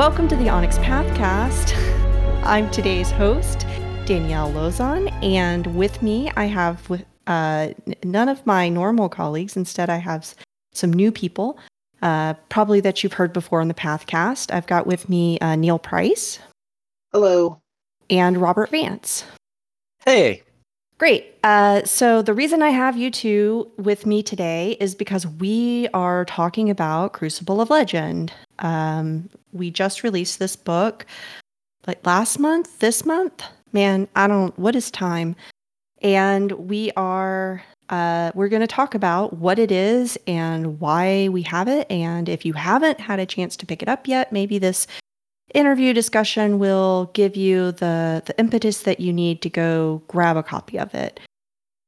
Welcome to the Onyx Pathcast. I'm today's host, Danielle Lauzon, and with me I have uh, none of my normal colleagues. Instead, I have some new people, uh, probably that you've heard before on the Pathcast. I've got with me uh, Neall Price. Hello. And Robert Vance. Hey. Great. Uh, so, the reason I have you two with me today is because we are talking about Crucible of Legend. Um, we just released this book like last month, this month. Man, I don't, what is time? And we are, uh, we're going to talk about what it is and why we have it. And if you haven't had a chance to pick it up yet, maybe this interview discussion will give you the the impetus that you need to go grab a copy of it.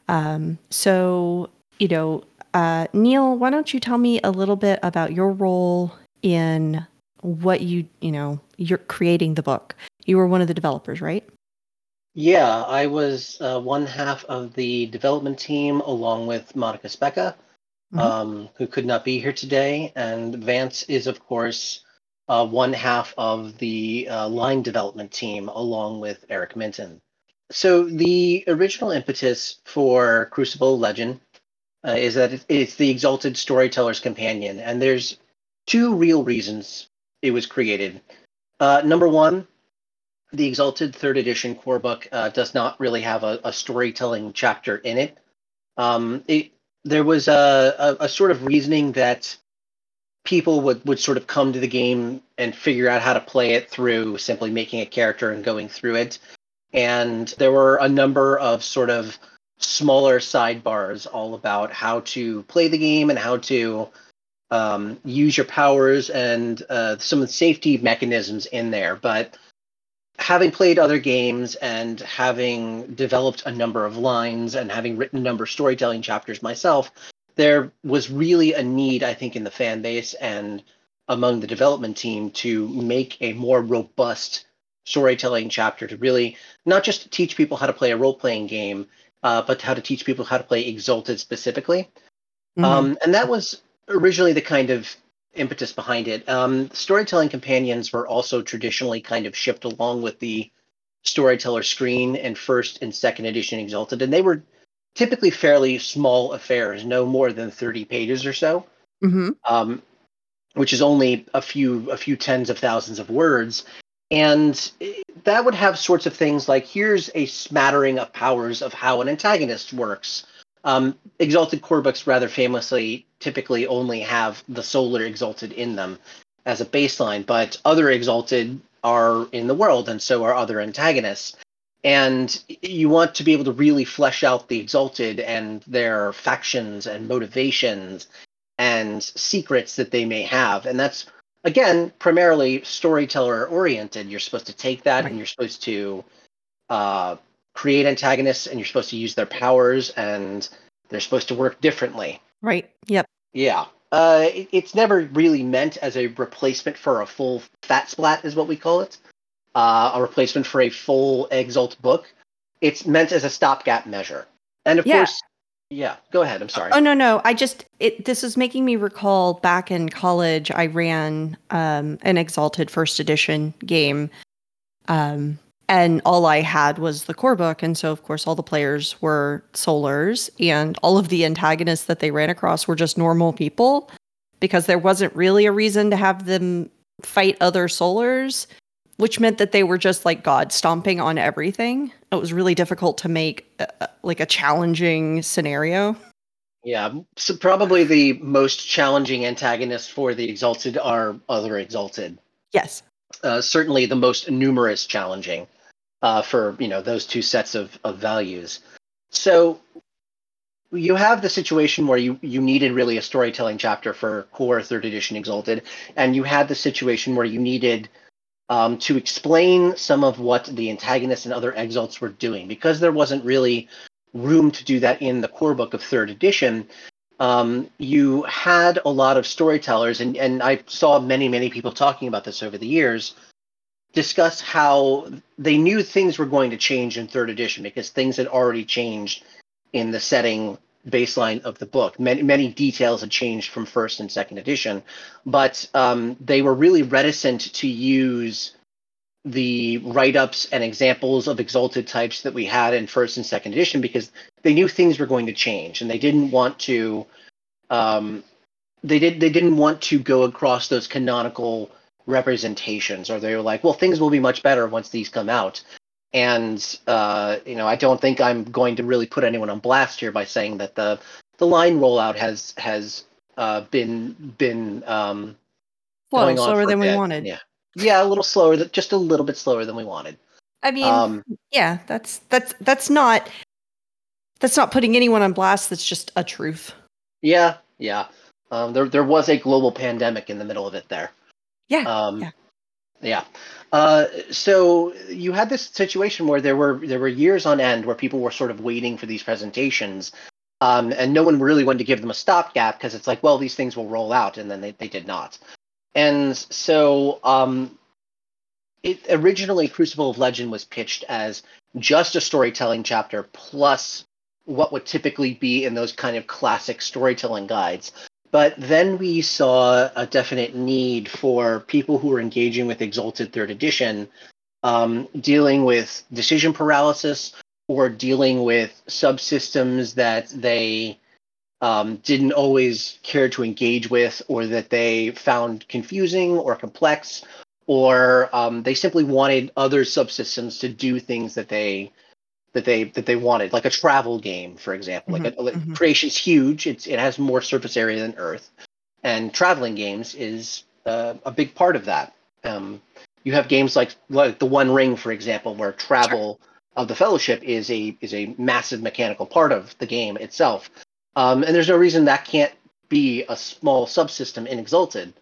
Um, so, you know, uh, Neall, why don't you tell me a little bit about your role in what you, you know, you're creating the book. You were one of the developers, right? Yeah, I was uh, one half of the development team along with Monica Speca, mm-hmm. um, who could not be here today. And Vance is, of course, uh, one half of the uh, line development team along with Eric Minton. So the original impetus for Crucible Legend uh, is that it's the Exalted Storyteller's Companion, and there's two real reasons it was created. Uh, number one, the Exalted Third Edition core book uh, does not really have a, a storytelling chapter in it. Um, it there was a, a, a sort of reasoning that people would, would sort of come to the game and figure out how to play it through simply making a character and going through it. And there were a number of sort of smaller sidebars all about how to play the game and how to um, use your powers and uh, some of the safety mechanisms in there. But having played other games and having developed a number of lines and having written a number of storytelling chapters myself, there was really a need, I think, in the fan base and among the development team to make a more robust storytelling chapter to really not just teach people how to play a role playing game, uh, but how to teach people how to play Exalted specifically. Mm-hmm. Um, and that was originally the kind of impetus behind it. Um, storytelling companions were also traditionally kind of shipped along with the storyteller screen and first and second edition Exalted, and they were typically fairly small affairs, no more than 30 pages or so, mm-hmm. um, which is only a few a few tens of thousands of words. And that would have sorts of things like here's a smattering of powers of how an antagonist works. Um, exalted core books rather famously typically only have the solar exalted in them as a baseline, but other exalted are in the world, and so are other antagonists. And you want to be able to really flesh out the exalted and their factions and motivations and secrets that they may have. And that's again primarily storyteller oriented you're supposed to take that and you're supposed to uh, create antagonists and you're supposed to use their powers and they're supposed to work differently right yep yeah uh, it, it's never really meant as a replacement for a full fat splat is what we call it uh, a replacement for a full Exalt book. It's meant as a stopgap measure. And of yeah. course, yeah, go ahead. I'm sorry. Oh no, no. I just it this is making me recall back in college I ran um, an Exalted first edition game. Um, and all I had was the core book, and so of course all the players were solars, and all of the antagonists that they ran across were just normal people, because there wasn't really a reason to have them fight other solars which meant that they were just like god stomping on everything. It was really difficult to make a, like a challenging scenario. Yeah. So probably the most challenging antagonists for the exalted are other exalted. Yes. Uh, certainly the most numerous challenging uh, for you know those two sets of, of values so you have the situation where you you needed really a storytelling chapter for core third edition exalted and you had the situation where you needed um, to explain some of what the antagonists and other exalts were doing. Because there wasn't really room to do that in the core book of third edition, um, you had a lot of storytellers, and, and I saw many, many people talking about this over the years, discuss how they knew things were going to change in third edition because things had already changed in the setting baseline of the book. Many many details had changed from first and second edition, but um, they were really reticent to use the write-ups and examples of exalted types that we had in first and second edition because they knew things were going to change and they didn't want to um, they did they didn't want to go across those canonical representations or they were like well things will be much better once these come out. And uh, you know i don't think i'm going to really put anyone on blast here by saying that the the line rollout has has uh, been been um, well going on slower than we wanted. Yeah. Yeah a little slower th- just a little bit slower than we wanted. I mean um, yeah that's that's that's not that's not putting anyone on blast that's just a truth. Yeah yeah. Um, there there was a global pandemic in the middle of it there yeah Um, Yeah. yeah. Uh, so you had this situation where there were there were years on end where people were sort of waiting for these presentations, um, and no one really wanted to give them a stopgap because it's like, well, these things will roll out, and then they, they did not. And so um, it originally Crucible of Legend was pitched as just a storytelling chapter plus what would typically be in those kind of classic storytelling guides. But then we saw a definite need for people who are engaging with Exalted Third Edition, um, dealing with decision paralysis or dealing with subsystems that they um, didn't always care to engage with, or that they found confusing or complex, or um, they simply wanted other subsystems to do things that they that they that they wanted, like a travel game, for example. Like, a, mhm. creation's huge; it's it has more surface area than Earth, and traveling games is uh, a big part of that. Um, you have games like like the One Ring, for example, where travel of the Fellowship is a is a massive mechanical part of the game itself, um, and there's no reason that can't be a small subsystem in Exalted.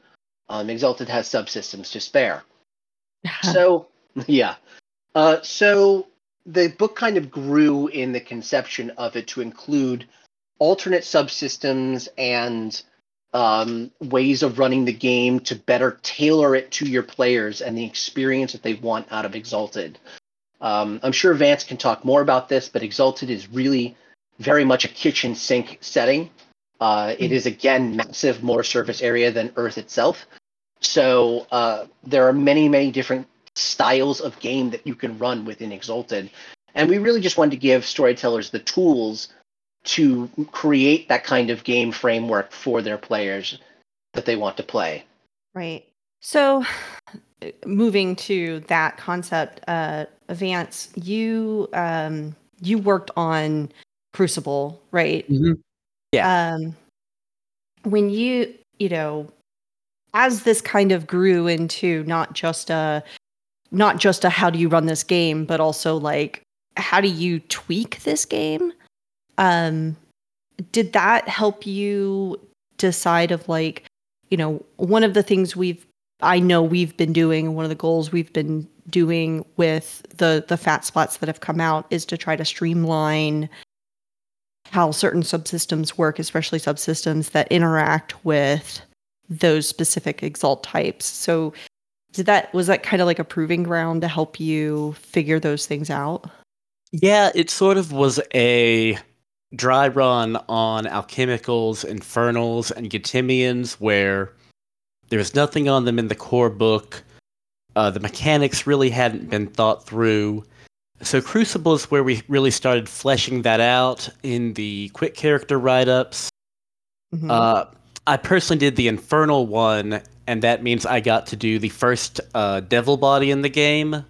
Um, Exalted has subsystems to spare. So yeah, uh, so the book kind of grew in the conception of it to include alternate subsystems and um, ways of running the game to better tailor it to your players and the experience that they want out of Exalted. Um, I'm sure Vance can talk more about this, but Exalted is really very much a kitchen sink setting. Uh, it Mhm. again massive, more surface area than Earth itself. So uh, there are many, many different styles of game that you can run within Exalted. And we really just wanted to give storytellers the tools to create that kind of game framework for their players that they want to play. Right. So, moving to that concept, uh, Vance, you um, you worked on Crucible, right? Yeah. Um, when you you know, as this kind of grew into not just a not just a how do you run this game, but also like how do you tweak this game? Um, did that help you decide of like you know one of the things we've i know we've been doing one of the goals we've been doing with the the fat splats that have come out is to try to streamline how certain subsystems work especially subsystems that interact with those specific exalt types so did that was that kind of like a proving ground to help you figure those things out Yeah, it sort of was a dry run on alchemicals, infernals, and Getimians where there was nothing on them in the core book. Uh, the mechanics really hadn't been thought through. So Crucible is where we really started fleshing that out in the quick character write-ups. Mhm. Uh, I personally did the infernal one, and that means I got to do the first uh, devil body in the game,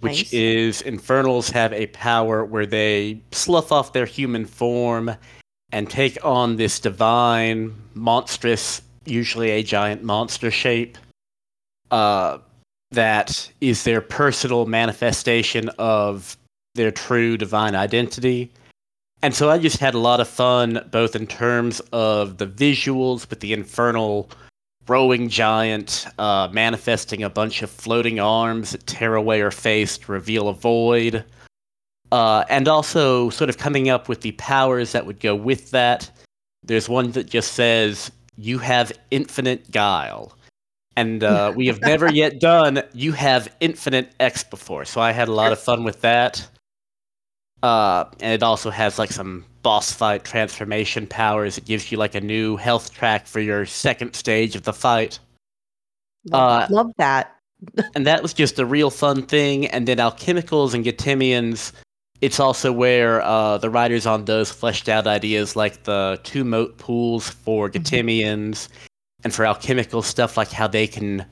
which Nice. is infernals have a power where they slough off their human form and take on this divine, monstrous, usually a giant monster shape. Uh, that is their personal manifestation of their true divine identity. And so I just had a lot of fun, both in terms of the visuals with the infernal rowing giant uh, manifesting a bunch of floating arms that tear away her face to reveal a void, uh, and also sort of coming up with the powers that would go with that. There's one that just says, You have infinite guile. And uh, we have never yet done You have infinite X before. So I had a lot of fun with that. Uh, and it also has like some boss fight transformation powers. It gives you like a new health track for your second stage of the fight. Love, Uh, love that. and that was just a real fun thing. And then alchemicals and Getimians, it's also where uh, the writers on those fleshed out ideas like the two mote pools for Mhm. And for alchemical stuff like how they can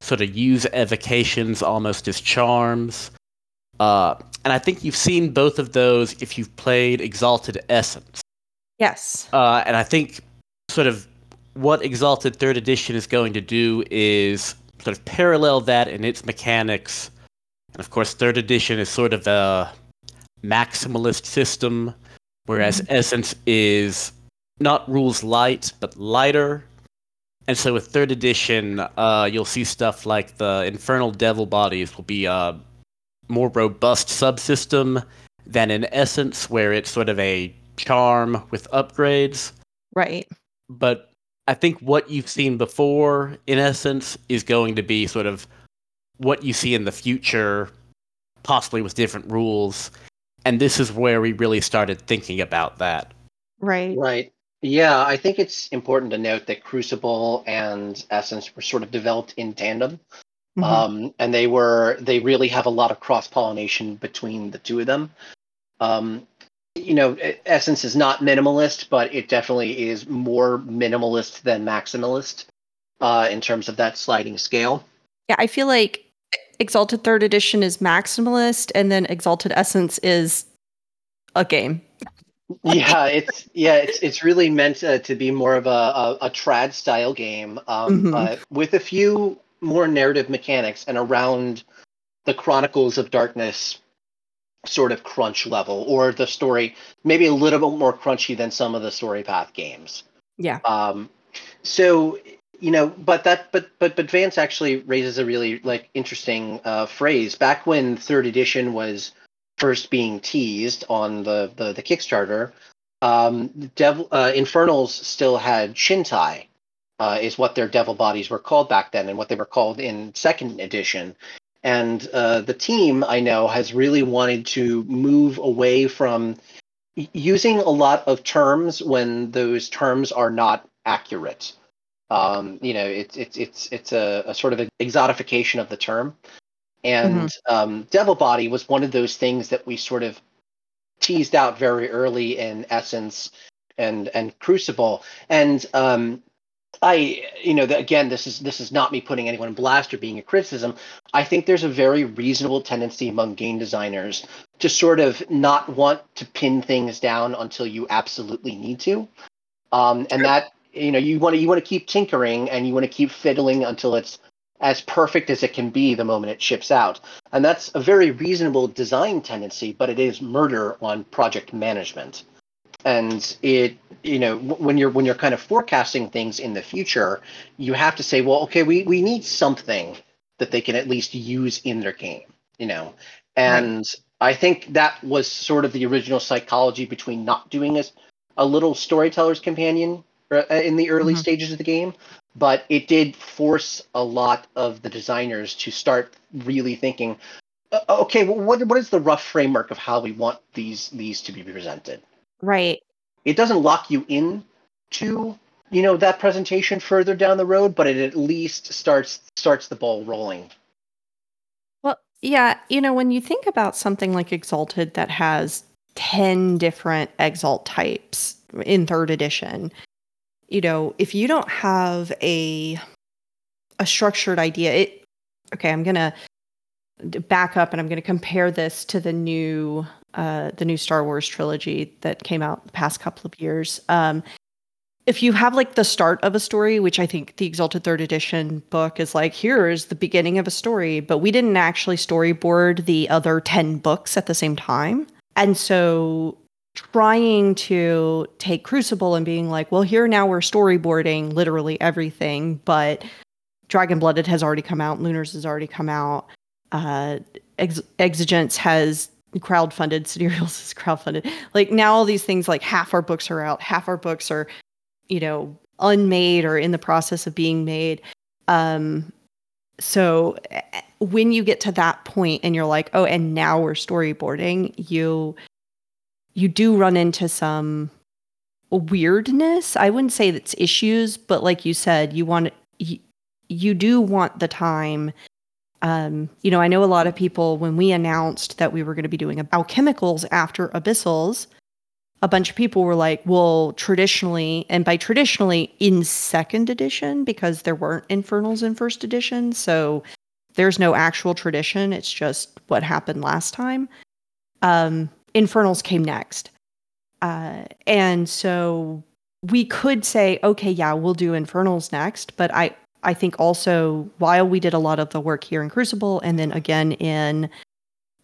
sort of use evocations almost as charms. Uh, and I think you've seen both of those if you've played Exalted Essence. Yes. Uh, and I think sort of what Exalted Third Edition is going to do is sort of parallel that in its mechanics. And of course, Third Edition is sort of a maximalist system, whereas Essence is not rules light, but lighter. And so with Third Edition, uh, you'll see stuff like the Infernal Devil Bodies will be a more robust subsystem than in Essence, where it's sort of a charm with upgrades. Right. But I think what you've seen before, in essence, is going to be sort of what you see in the future, possibly with different rules. And this is where we really started thinking about that. Right. Right. Yeah, I think it's important to note that Crucible and Essence were sort of developed in tandem. Mhm. Um, and they were they really have a lot of cross pollination between the two of them. Um, you know, Essence is not minimalist, but it definitely is more minimalist than maximalist uh, in terms of that sliding scale. yeah, I feel like Exalted Third Edition is maximalist, and then Exalted Essence is a game. yeah, it's yeah, it's it's really meant uh, to be more of a a, a trad style game um, Mhm. uh, with a few more narrative mechanics and around the Chronicles of Darkness sort of crunch level, or the story maybe a little bit more crunchy than some of the story path games. Yeah. Um, so you know, but that but but but Vance actually raises a really like interesting uh, phrase. Back when third edition was first being teased on the the, the Kickstarter, um, Devil uh, Infernals still had Shintai, uh, is what their devil bodies were called back then, and what they were called in second edition. And uh, the team I know has really wanted to move away from using a lot of terms when those terms are not accurate. Um, you know, it's it's it's it's a, a sort of an exotification of the term. And um, Devil Body was one of those things that we sort of teased out very early in Essence and and Crucible. And um, I, you know, again, this is this is not me putting anyone in blast or being a criticism. I think there's a very reasonable tendency among game designers to sort of not want to pin things down until you absolutely need to, um, and that you know you want to you want to keep tinkering and you want to keep fiddling until it's as perfect as it can be the moment it ships out. And that's a very reasonable design tendency, but it is murder on project management. And it, you know, when you're when you're kind of forecasting things in the future, you have to say, well, okay, we we need something that they can at least use in their game, you know. And I think that was sort of the original psychology between not doing a, a little storyteller's companion uh, in the early Mhm. stages of the game, but it did force a lot of the designers to start really thinking, "Uh, okay, well, what what is the rough framework of how we want these these to be presented? Right. It doesn't lock you in to you know that presentation further down the road, but it at least starts starts the ball rolling. Well, yeah, you know, when you think about something like Exalted that has 10 different Exalt types in third edition, you know, if you don't have a a structured idea, it okay, I'm going to back up and I'm going to compare this to the new uh the new Star Wars trilogy that came out the past couple of years. Um if you have like the start of a story, which I think the Exalted Third Edition book is like, here's the beginning of a story, but we didn't actually storyboard the other 10 books at the same time. And so trying to take Crucible and being like, well, here now we're storyboarding literally everything, but Dragon Blooded has already come out, Lunars has already come out, uh, Ex- Exigence has crowdfunded, Sidereals is crowdfunded. Like now all these things, like half our books are out, half our books are you know unmade or in the process of being made um so when you get to that point and you're like oh and now we're storyboarding you you do run into some weirdness. I wouldn't say that's issues, but like you said, you want you, you do want the time. Um, you know, I know a lot of people when we announced that we were going to be doing alchemicals after abyssals, a bunch of people were like, well, traditionally, and by traditionally in second edition, because there weren't infernals in first edition. So there's no actual tradition. It's just what happened last time. Um, infernals came next. Uh, and so we could say, okay, yeah, we'll do infernals next. But I, I think also while we did a lot of the work here in Crucible and then again in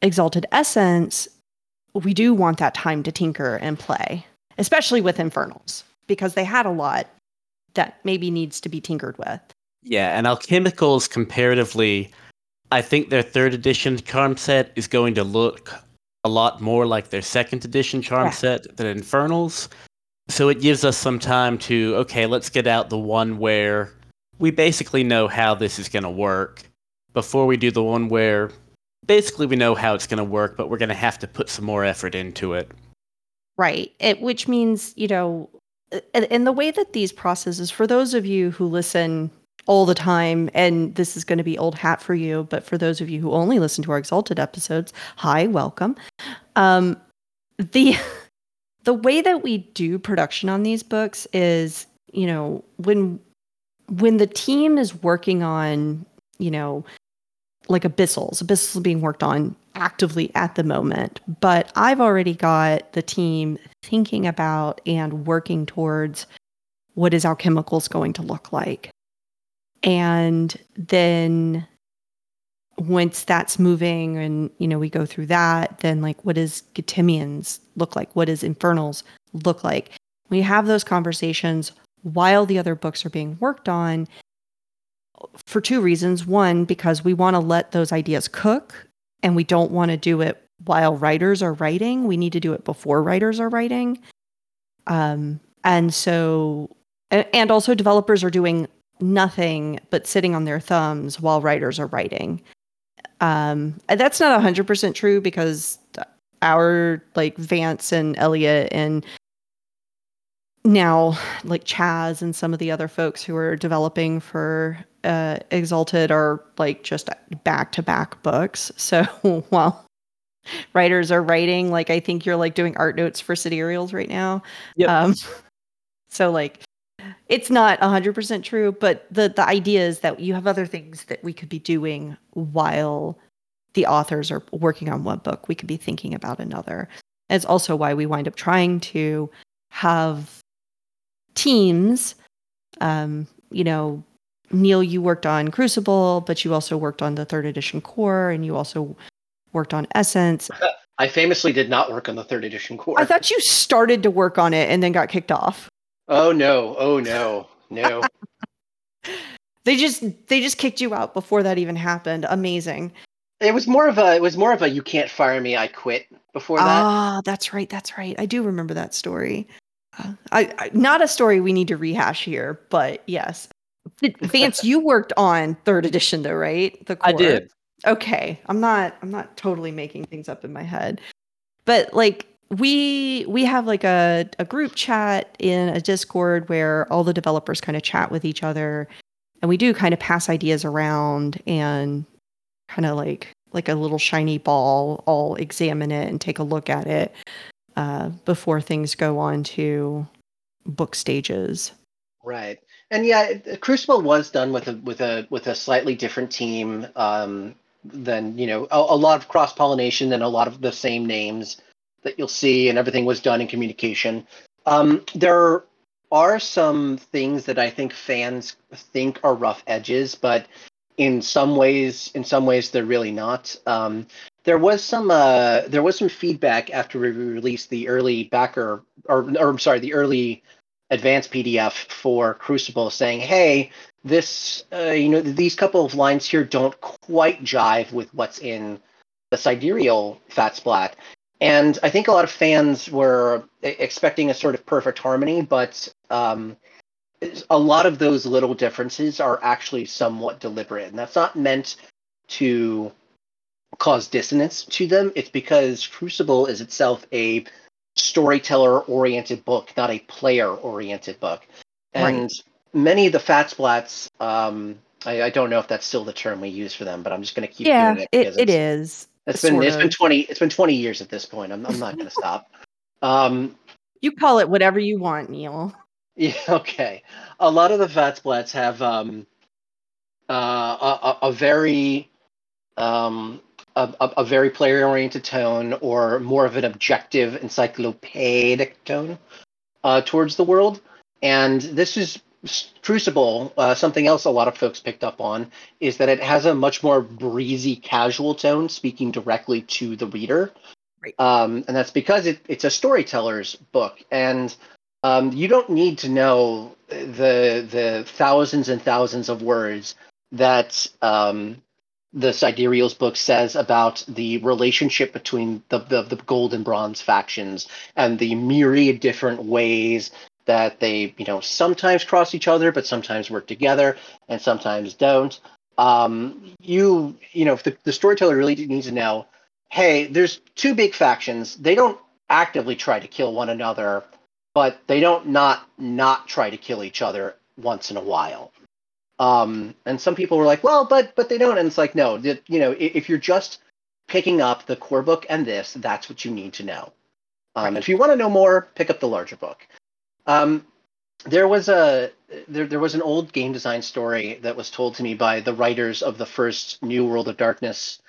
Exalted Essence, we do want that time to tinker and play, especially with Infernals, because they had a lot that maybe needs to be tinkered with. Yeah, and Alchemicals comparatively, I think their third edition charm set is going to look a lot more like their second edition charm yeah. set than Infernals. So it gives us some time to, okay, let's get out the one where we basically know how this is going to work before we do the one where basically we know how it's going to work, but we're going to have to put some more effort into it. Right. It, which means, you know, in the way that these processes, for those of you who listen all the time, and this is going to be old hat for you, but for those of you who only listen to our Exalted episodes, hi, welcome. Um, the the way that we do production on these books is, you know, when when the team is working on, you know, like abyssals. Abyssals being worked on actively at the moment, but I've already got the team thinking about and working towards what is alchemicals going to look like. And then once that's moving and you know we go through that, then like what does Getimians look like? What does Infernals look like? We have those conversations while the other books are being worked on for two reasons. One, because we want to let those ideas cook and we don't want to do it while writers are writing. We need to do it before writers are writing. Um, and so, and also developers are doing nothing but sitting on their thumbs while writers are writing. Um, that's not 100% true because our like Vance and Elliot and now like Chaz and some of the other folks who are developing for uh, Exalted are like just back to back books. So while writers are writing, like I think you're like doing art notes for Sidereals right now. Yep. Um, so like it's not 100% true, but the the idea is that you have other things that we could be doing while the authors are working on one book. We could be thinking about another. It's also why we wind up trying to have teams um, you know Neall, you worked on Crucible, but you also worked on the third edition core, and you also worked on Essence. I famously did not work on the third edition core. I thought you started to work on it and then got kicked off. Oh no! Oh no! No. they just they just kicked you out before that even happened. Amazing. It was more of a it was more of a you can't fire me, I quit before that. Ah, that's right. That's right. I do remember that story. Uh, I, I, not a story we need to rehash here, but yes, Vance, you worked on third edition though, right? The core. I did. Okay. I'm not I'm not totally making things up in my head. But like we we have like a, a group chat in a Discord where all the developers kind of chat with each other and we do kind of pass ideas around and kind of like like a little shiny ball all examine it and take a look at it uh, before things go on to book stages. Right and yeah, Crucible was done with a with a with a slightly different team um, than you know a, a lot of cross pollination and a lot of the same names that you'll see, and everything was done in communication. Um, there are some things that I think fans think are rough edges, but in some ways, in some ways, they're really not. Um, there was some uh, there was some feedback after we released the early backer, or, or I'm sorry, the early advanced PDF for Crucible saying, "Hey, this uh, you know these couple of lines here don't quite jive with what's in the sidereal fat splat." And I think a lot of fans were expecting a sort of perfect harmony, but um, a lot of those little differences are actually somewhat deliberate, and that's not meant to cause dissonance to them. It's because Crucible is itself a storyteller oriented book, not a player oriented book. And many of the fat splats, um, I, I, don't know if that's still the term we use for them, but I'm just going to keep yeah, doing it. it is. It's been it's of. been twenty it's been twenty years at this point. I'm I'm not going to stop. Um, you call it whatever you want, Neall. Yeah. Okay. A lot of the fat splats have um, uh, a, a, a very um, a, a, very player oriented tone or more of an objective encyclopedic tone uh, towards the world. And this is Crucible, uh, something else a lot of folks picked up on is that it has a much more breezy, casual tone, speaking directly to the reader. Right. Um, and that's because it, it's a storyteller's book, and um, you don't need to know the the thousands and thousands of words that um, the Sidereal's book says about the relationship between the, the, the gold and bronze factions and the myriad different ways that they you know sometimes cross each other but sometimes work together and sometimes don't. Um, you you know the, the storyteller really needs to know hey there's two big factions. They don't actively try to kill one another but they don't not not try to kill each other once in a while um, and some people were like well but but they don't and it's like no you know if you're just picking up the core book and this that's what you need to know um, right. if you want to know more pick up the larger book um, there was a there, there was an old game design story that was told to me by the writers of the first New World of Darkness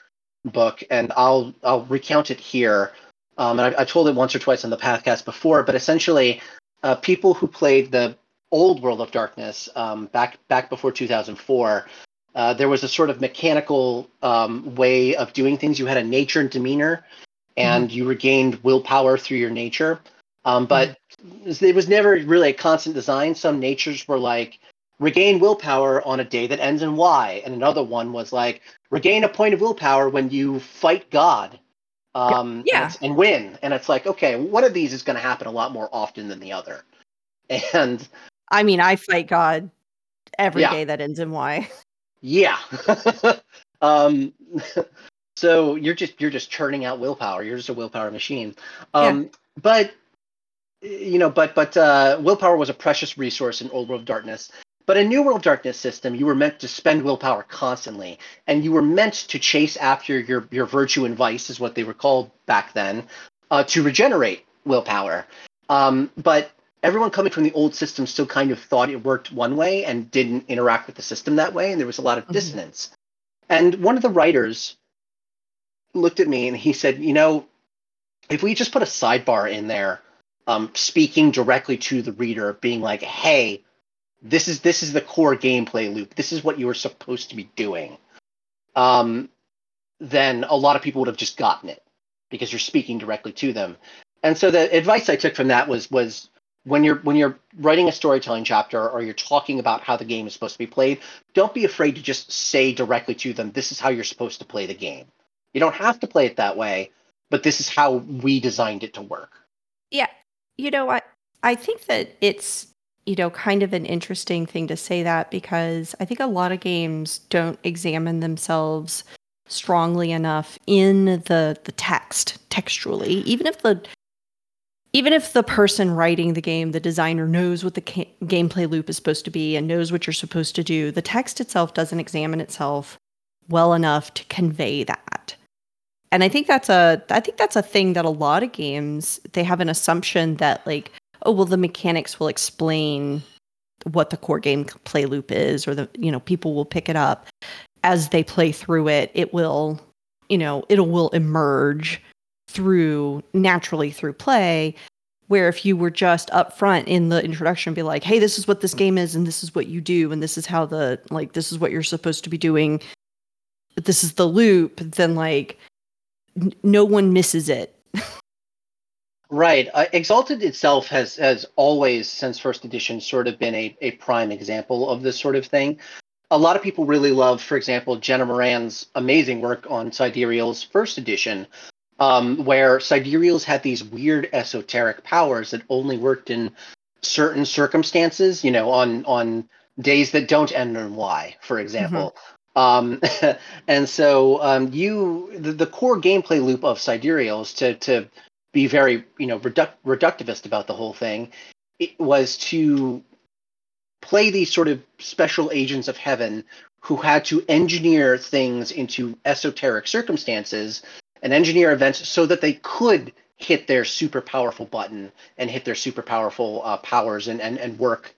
book, and I'll I'll recount it here. Um, and I, I told it once or twice on the podcast before, but essentially, uh, people who played the old World of Darkness um, back back before 2004, uh, there was a sort of mechanical um, way of doing things. You had a nature and demeanor, and mm-hmm. you regained willpower through your nature. Um, but mm-hmm it was never really a constant design. Some natures were like regain willpower on a day that ends in Y, and another one was like regain a point of willpower when you fight God. Um, yeah. And, and win. And it's like, okay, one of these is going to happen a lot more often than the other. And I mean, I fight God every yeah. day that ends in Y. Yeah. um, so you're just you're just churning out willpower. You're just a willpower machine. Um, yeah. But you know, but but uh, willpower was a precious resource in Old World Darkness. But in New World Darkness system, you were meant to spend willpower constantly, and you were meant to chase after your your virtue and vice, is what they were called back then, uh, to regenerate willpower. Um, but everyone coming from the old system still kind of thought it worked one way and didn't interact with the system that way, and there was a lot of mm-hmm. dissonance. And one of the writers looked at me and he said, "You know, if we just put a sidebar in there." um, speaking directly to the reader, being like, "Hey, this is this is the core gameplay loop. This is what you were supposed to be doing." Um, then a lot of people would have just gotten it because you're speaking directly to them. And so the advice I took from that was was when you're when you're writing a storytelling chapter or you're talking about how the game is supposed to be played, don't be afraid to just say directly to them, "This is how you're supposed to play the game." You don't have to play it that way, but this is how we designed it to work. Yeah, you know, I I think that it's you know kind of an interesting thing to say that because I think a lot of games don't examine themselves strongly enough in the the text textually, even if the even if the person writing the game, the designer knows what the ca- gameplay loop is supposed to be and knows what you're supposed to do, the text itself doesn't examine itself well enough to convey that. And i think that's a i think that's a thing that a lot of games they have an assumption that like oh well the mechanics will explain what the core game play loop is or the you know people will pick it up. As they play through it it will you know it will emerge through naturally through play where if you were just upfront in the introduction be like hey this is what this game is and this is what you do and this is how the like this is what you're supposed to be doing this is the loop then like no one misses it. right. Uh, Exalted itself has has always, since first edition, sort of been a, a prime example of this sort of thing. A lot of people really love, for example, Jenna Moran's amazing work on Sidereal's first edition, um, where Sidereals had these weird esoteric powers that only worked in certain circumstances, you know, on on days that don't end in Y, for example. Mm-hmm. Um, and so um, you the, the core gameplay loop of Sidereal is to to be very you know reduct- reductivist about the whole thing it was to play these sort of special agents of heaven who had to engineer things into esoteric circumstances and engineer events so that they could hit their super powerful button and hit their super powerful uh, powers and, and, and work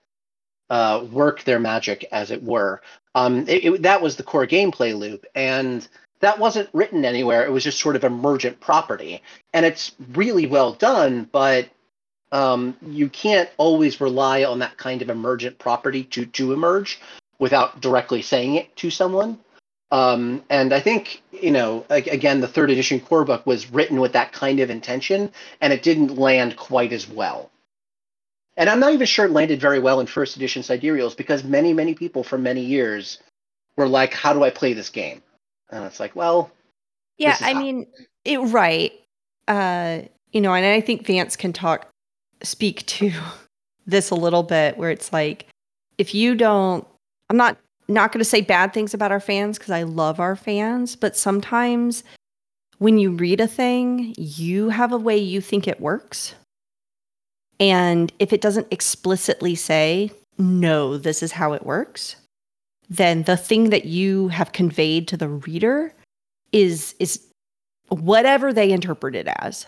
uh, work their magic as it were. Um, it, it, that was the core gameplay loop, and that wasn't written anywhere. It was just sort of emergent property, and it's really well done. But um, you can't always rely on that kind of emergent property to to emerge without directly saying it to someone. Um, and I think, you know, again, the third edition core book was written with that kind of intention, and it didn't land quite as well. And I'm not even sure it landed very well in first edition Sidereals because many, many people for many years were like, how do I play this game? And it's like, well, yeah, I how. mean, it, right. Uh, you know, and I think Vance can talk, speak to this a little bit where it's like, if you don't, I'm not not going to say bad things about our fans because I love our fans, but sometimes when you read a thing, you have a way you think it works. And if it doesn't explicitly say, no, this is how it works, then the thing that you have conveyed to the reader is is whatever they interpret it as.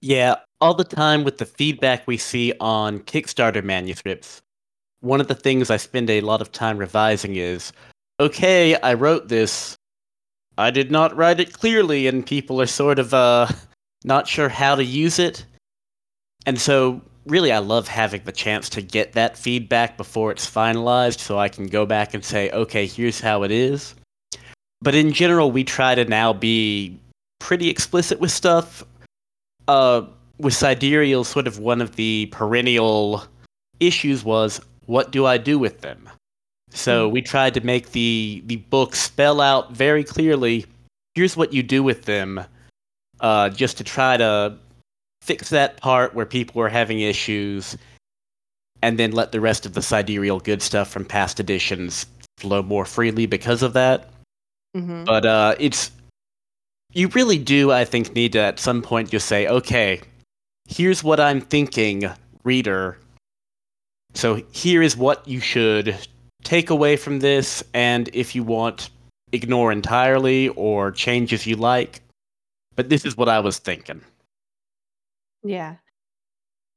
Yeah, all the time with the feedback we see on Kickstarter manuscripts, one of the things I spend a lot of time revising is okay, I wrote this. I did not write it clearly, and people are sort of uh, not sure how to use it. And so, really, I love having the chance to get that feedback before it's finalized so I can go back and say, okay, here's how it is. But in general, we try to now be pretty explicit with stuff. Uh, with Sidereal, sort of one of the perennial issues was what do I do with them? So mm. we tried to make the the book spell out very clearly. Here's what you do with them, uh, just to try to fix that part where people were having issues, and then let the rest of the sidereal good stuff from past editions flow more freely because of that. Mm-hmm. But uh, it's you really do, I think, need to at some point just say, okay, here's what I'm thinking, reader so here is what you should take away from this, and if you want, ignore entirely or change if you like. But this is what I was thinking. Yeah.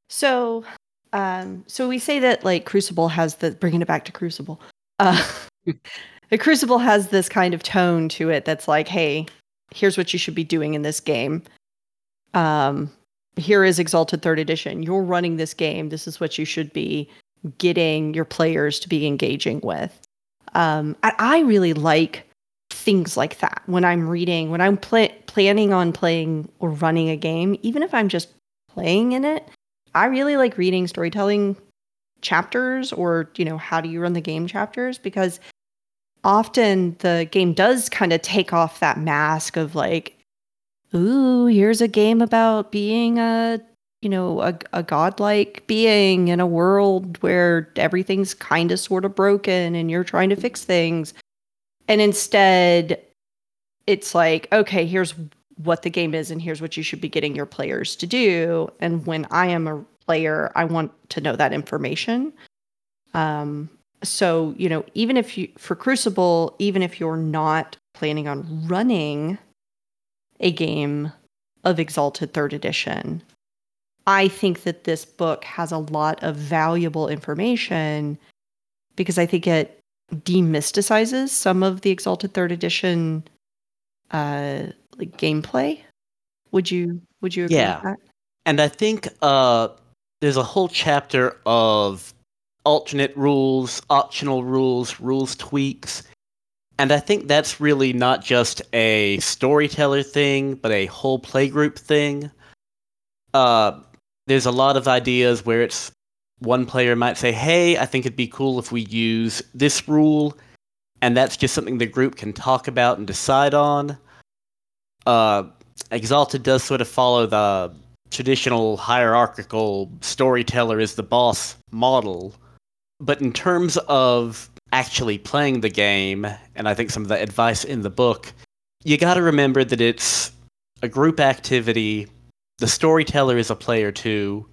So, um, so we say that like Crucible has the bringing it back to Crucible. Uh, the Crucible has this kind of tone to it that's like, hey, here's what you should be doing in this game. Um, here is Exalted Third Edition. You're running this game. This is what you should be getting your players to be engaging with. Um, I, I, really like things like that when I'm reading, when I'm pl- planning on playing or running a game, even if I'm just playing in it. I really like reading storytelling chapters or, you know, how do you run the game chapters because often the game does kind of take off that mask of like, ooh, here's a game about being a you know, a, a godlike being in a world where everything's kind of sort of broken and you're trying to fix things. And instead, it's like, okay, here's what the game is and here's what you should be getting your players to do. And when I am a player, I want to know that information. Um, so, you know, even if you, for Crucible, even if you're not planning on running a game of Exalted Third Edition, I think that this book has a lot of valuable information because I think it demysticizes some of the Exalted Third Edition uh, like gameplay. Would you would you agree yeah. with that? And I think uh, there's a whole chapter of alternate rules, optional rules, rules tweaks. And I think that's really not just a storyteller thing, but a whole playgroup thing. Uh, there's a lot of ideas where it's one player might say, "Hey, I think it'd be cool if we use this rule," and that's just something the group can talk about and decide on. Uh, Exalted does sort of follow the traditional hierarchical storyteller is the boss model, but in terms of actually playing the game, and I think some of the advice in the book, you got to remember that it's a group activity the storyteller is a player too.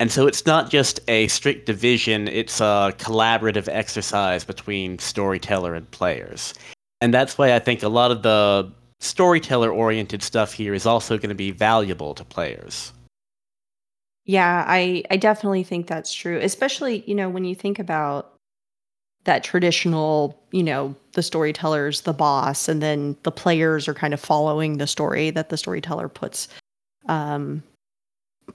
And so it's not just a strict division, it's a collaborative exercise between storyteller and players. And that's why I think a lot of the storyteller oriented stuff here is also going to be valuable to players. Yeah, I I definitely think that's true. Especially, you know, when you think about that traditional, you know, the storyteller's the boss and then the players are kind of following the story that the storyteller puts um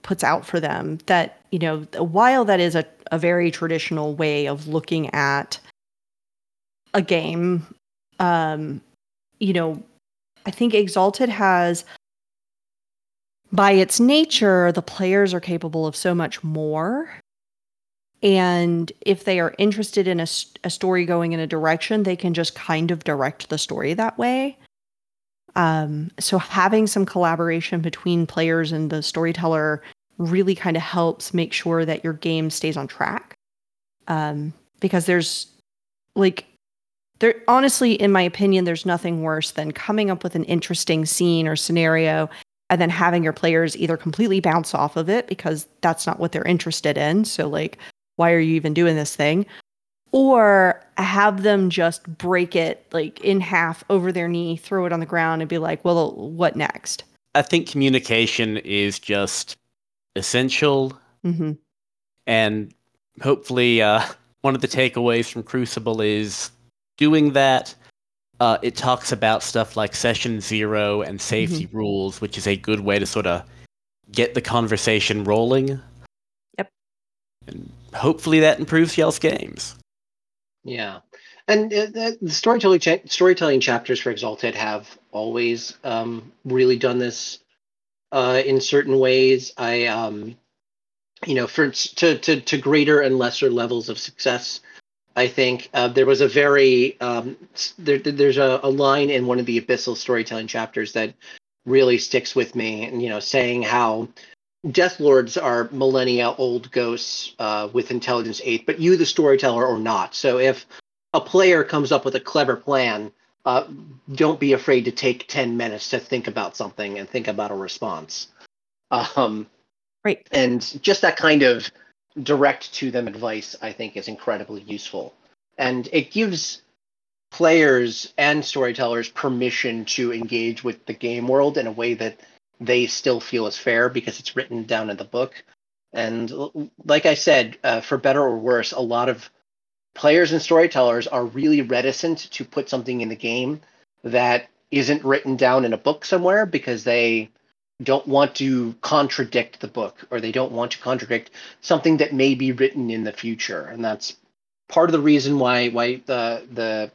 puts out for them. That, you know, while that is a, a very traditional way of looking at a game, um, you know, I think Exalted has by its nature, the players are capable of so much more. And if they are interested in a, a story going in a direction, they can just kind of direct the story that way. Um, so having some collaboration between players and the storyteller really kind of helps make sure that your game stays on track. Um, because there's like there honestly in my opinion there's nothing worse than coming up with an interesting scene or scenario and then having your players either completely bounce off of it because that's not what they're interested in. So, like, why are you even doing this thing? Or have them just break it like in half over their knee, throw it on the ground, and be like, well, what next? I think communication is just essential. Mm-hmm. And hopefully, uh, one of the takeaways from Crucible is doing that uh, it talks about stuff like session zero and safety mm-hmm. rules, which is a good way to sort of get the conversation rolling. Yep. And hopefully that improves y'all's games. Yeah. And uh, the storytelling cha- storytelling chapters for Exalted have always um, really done this uh, in certain ways. I, um, you know, for to, to to greater and lesser levels of success. I think uh, there was a very um, there, there's a, a, line in one of the abyssal storytelling chapters that really sticks with me, and you know, saying how Death Lords are millennia old ghosts uh, with intelligence eight, but you, the storyteller, are not. So if a player comes up with a clever plan, uh, don't be afraid to take ten minutes to think about something and think about a response. Um, right. And just that kind of direct to them advice, I think, is incredibly useful. And it gives players and storytellers permission to engage with the game world in a way that they still feel is fair because it's written down in the book. And like I said, uh, for better or worse, a lot of players and storytellers are really reticent to put something in the game that isn't written down in a book somewhere because they don't want to contradict the book or they don't want to contradict something that may be written in the future and that's part of the reason why why the the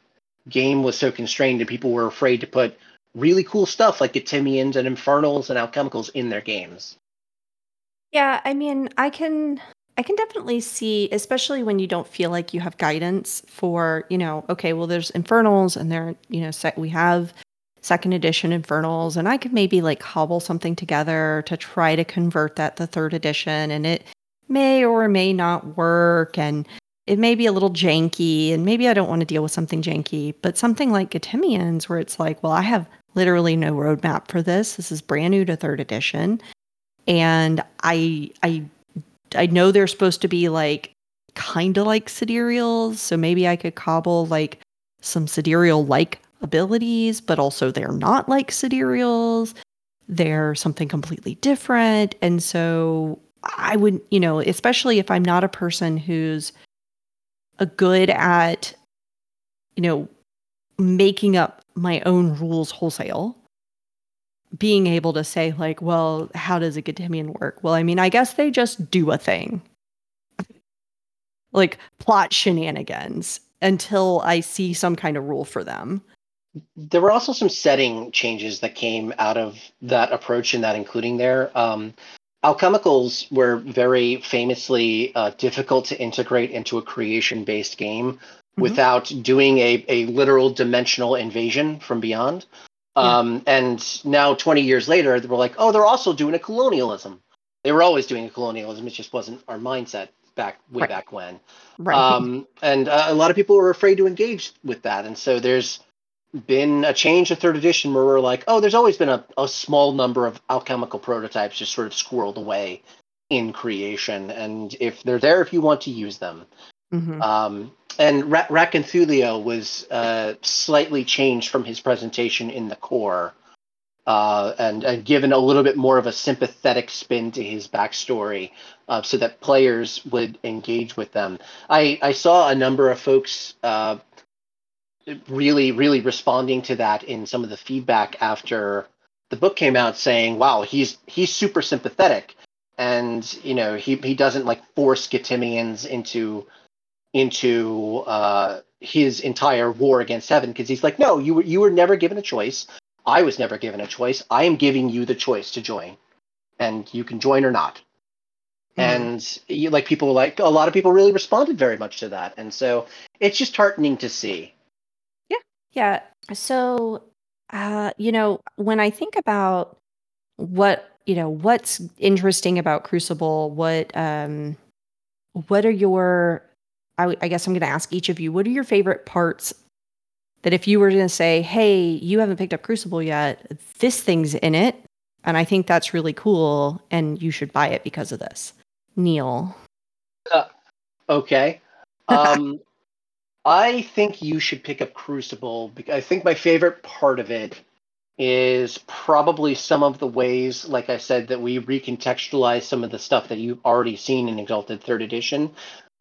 game was so constrained and people were afraid to put really cool stuff like Getimians and Infernals and Alchemicals in their games. Yeah, I mean, I can I can definitely see, especially when you don't feel like you have guidance for, you know, okay, well, there's Infernals and there, you know, set we have second edition Infernals, and I could maybe like hobble something together to try to convert that to third edition, and it may or may not work, and it may be a little janky, and maybe I don't want to deal with something janky, but something like Getimians, where it's like, well, I have literally no roadmap for this. This is brand new to third edition, and I I I know they're supposed to be like kind of like sidereals, so maybe I could cobble like some sidereal like abilities, but also they're not like sidereals. They're something completely different. And so I would, you know, especially if I'm not a person who's a good at, you know, making up my own rules wholesale, being able to say, like, well, how does a Getimian work? Well, I mean, I guess they just do a thing. like plot shenanigans until I see some kind of rule for them there were also some setting changes that came out of that approach and that including there. Um, alchemicals were very famously uh, difficult to integrate into a creation based game mm-hmm. without doing a, a literal dimensional invasion from beyond. Yeah. Um, and now, 20 years later, we're like, oh, they're also doing a colonialism. They were always doing a colonialism. It just wasn't our mindset back way right. back when. Right. Um, and uh, a lot of people were afraid to engage with that. And so there's been a change to third edition where we're like, oh, there's always been a, a small number of alchemical prototypes just sort of squirreled away in creation, and if they're there, if you want to use them. Mhm. Um, and Ra- was uh, slightly changed from his presentation in the core, uh, and, and given a little bit more of a sympathetic spin to his backstory, uh, so that players would engage with them. I, I saw a number of folks uh, really, really responding to that in some of the feedback after the book came out, saying, "Wow, he's he's super sympathetic." And you know he, he doesn't like force Getimians into into uh, his entire war against heaven because he's like, no, you were you were never given a choice. I was never given a choice. I am giving you the choice to join, and you can join or not. Mhm. And you, like people like a lot of people really responded very much to that, and so it's just heartening to see. Yeah, yeah. So, uh, you know, when I think about what, you know, what's interesting about Crucible, what, um, what are your, I, w- I guess I'm going to ask each of you, what are your favorite parts that if you were going to say, hey, you haven't picked up Crucible yet, this thing's in it. And I think that's really cool. And you should buy it because of this. Neall. Okay. Um, I think you should pick up Crucible because I think my favorite part of it is probably some of the ways, like I said, that we recontextualize some of the stuff that you've already seen in Exalted Third Edition.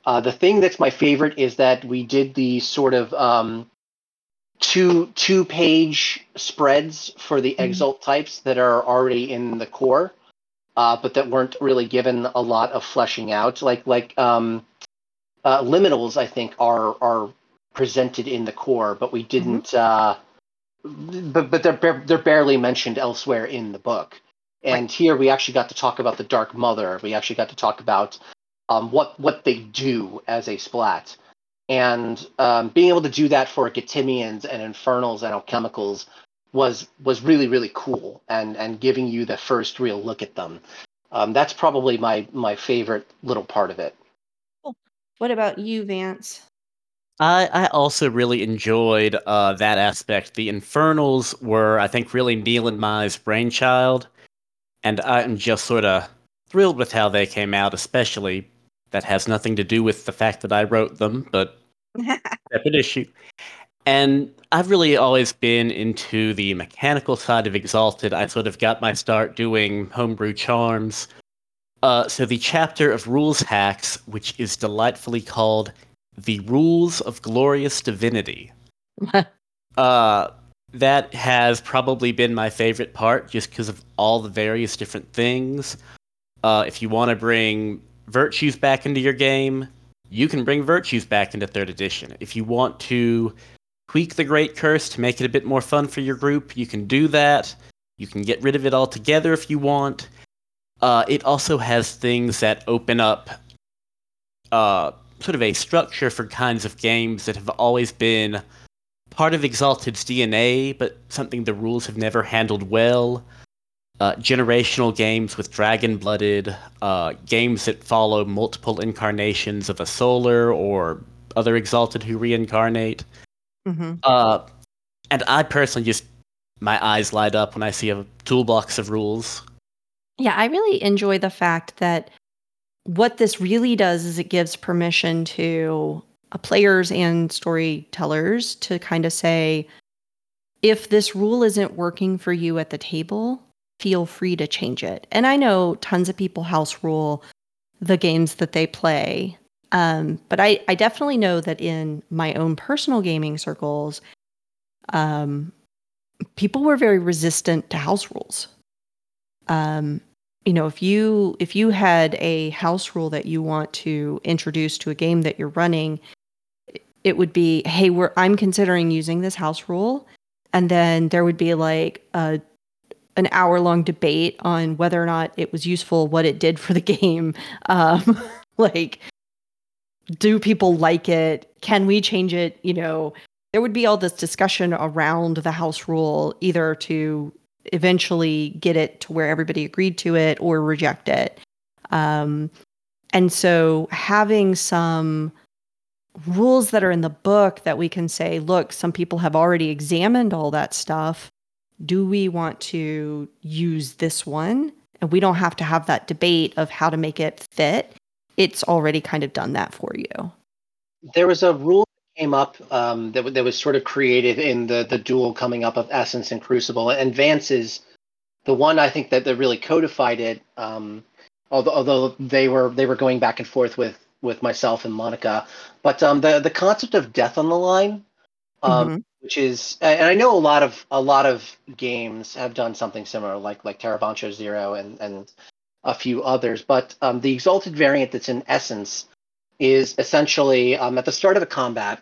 Uh, the thing that's my favorite is that we did the sort of um, two two page spreads for the Mhm. Exalt types that are already in the core, uh, but that weren't really given a lot of fleshing out. Like like um, uh, liminals, I think, are are presented in the core, but we didn't. Uh, but but they're they're barely mentioned elsewhere in the book. And here we actually got to talk about the Dark Mother. We actually got to talk about um, what what they do as a splat, and um, being able to do that for Getimians and Infernals and Alchemicals was was really really cool, and and giving you the first real look at them. Um, that's probably my my favorite little part of it. What about you, Vance? I, I also really enjoyed uh, that aspect. The Infernals were, I think, really Neall and Mai's brainchild, and I'm just sort of thrilled with how they came out, especially that has nothing to do with the fact that I wrote them, but separate issue. And I've really always been into the mechanical side of Exalted. I sort of got my start doing homebrew charms. Uh, so the chapter of rules hacks, which is delightfully called "The Rules of Glorious Divinity," uh, that has probably been my favorite part, just because of all the various different things. Uh, if you want to bring virtues back into your game, you can bring virtues back into third edition. If you want to tweak the Great Curse to make it a bit more fun for your group, you can do that. You can get rid of it altogether if you want. Uh, it also has things that open up uh, sort of a structure for kinds of games that have always been part of Exalted's DNA, but something the rules have never handled well. Uh, generational games with dragon blooded, uh, games that follow multiple incarnations of a solar or other Exalted who reincarnate. hmm Uh, and I personally just, my eyes light up when I see a toolbox of rules. Yeah, I really enjoy the fact that what this really does is it gives permission to uh, players and storytellers to kind of say, if this rule isn't working for you at the table, feel free to change it. And I know tons of people house rule the games that they play. Um, but I, I definitely know that in my own personal gaming circles, um, people were very resistant to house rules. Um, you know, if you if you had a house rule that you want to introduce to a game that you're running, it would be, hey, we're I'm considering using this house rule, and then there would be like a an hour long debate on whether or not it was useful, what it did for the game. Um, like, do people like it? Can we change it? You know, there would be all this discussion around the house rule, either to eventually get it to where everybody agreed to it or reject it. Um, and so having some rules that are in the book that we can say, look, some people have already examined all that stuff. Do we want to use this one? And we don't have to have that debate of how to make it fit. It's already kind of done that for you. There was a rule that came up um, that, that was sort of created in the, the duel coming up of Essence and Crucible. And Vance is the one I think that, that really codified it. Um, although, although they were they were going back and forth with with myself and Monica. But um, the the concept of death on the line, um, mm-hmm. Which is, and I know a lot of a lot of games have done something similar, like like Tenra Bansho Zero and and a few others. But um, the exalted variant that's in essence is essentially um, at the start of a combat.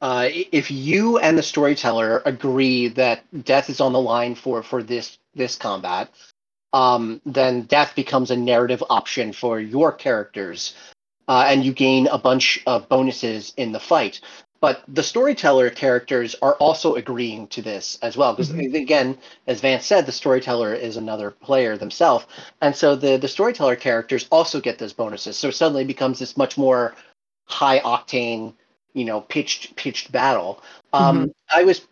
Uh, if you and the storyteller agree that death is on the line for for this this combat, um, then death becomes a narrative option for your characters uh, and you gain a bunch of bonuses in the fight. But the storyteller characters are also agreeing to this as well, because mm-hmm. again, as Vance said, the storyteller is another player themselves, and so the the storyteller characters also get those bonuses. So suddenly becomes this much more high octane, you know, pitched pitched battle. Um, mm-hmm. I was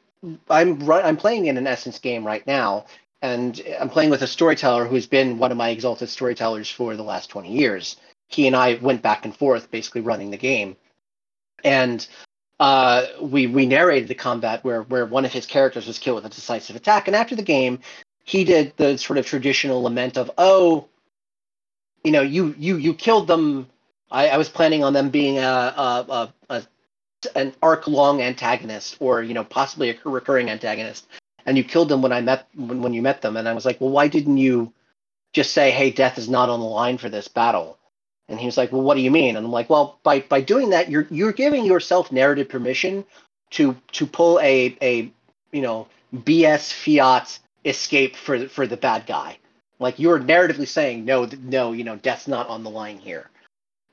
I'm I'm playing in an Essence game right now, and I'm playing with a storyteller who's been one of my exalted storytellers for the last 20 years he and I went back and forth, basically running the game, and uh, we we narrated the combat where where one of his characters was killed with a decisive attack, and after the game, he did the sort of traditional lament of, "Oh, you know, you you you killed them. I, I was planning on them being a, a, a, a an arc long antagonist, or you know, possibly a recurring antagonist, and you killed them when I met when, when you met them." And I was like, "Well, why didn't you?" just say, "Hey, death is not on the line for this battle." And he was like, "Well, what do you mean?" And I'm like, "Well, by by doing that, you're you're giving yourself narrative permission to to pull a a you know BS fiat escape for for the bad guy. Like you're narratively saying, no, no, you know, death's not on the line here.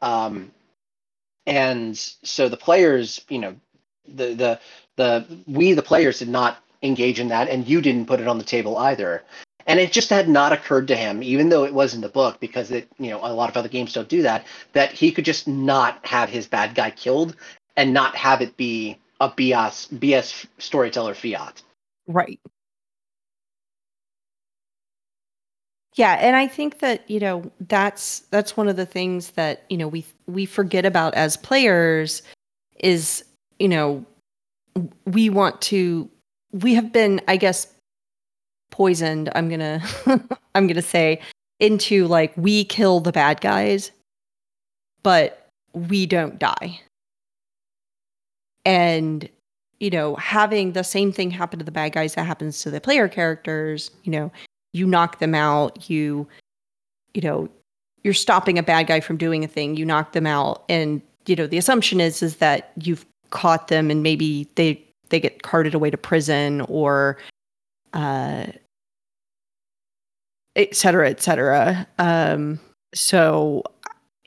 Um, and so the players, you know, the the the we the players did not engage in that, and you didn't put it on the table either and it just had not occurred to him even though it was in the book because it you know a lot of other games don't do that that he could just not have his bad guy killed and not have it be a bs bs storyteller fiat. Right. Yeah and i think that you know that's that's one of the things that you know we we forget about as players is you know we want to we have been i guess poisoned i'm gonna i'm gonna say into like we kill the bad guys but we don't die. And you know having the same thing happen to the bad guys that happens to the player characters you know you knock them out you you know you're stopping a bad guy from doing a thing you knock them out. And you know the assumption is is that you've caught them and maybe they they get carted away to prison or uh et cetera, et cetera. Um, so,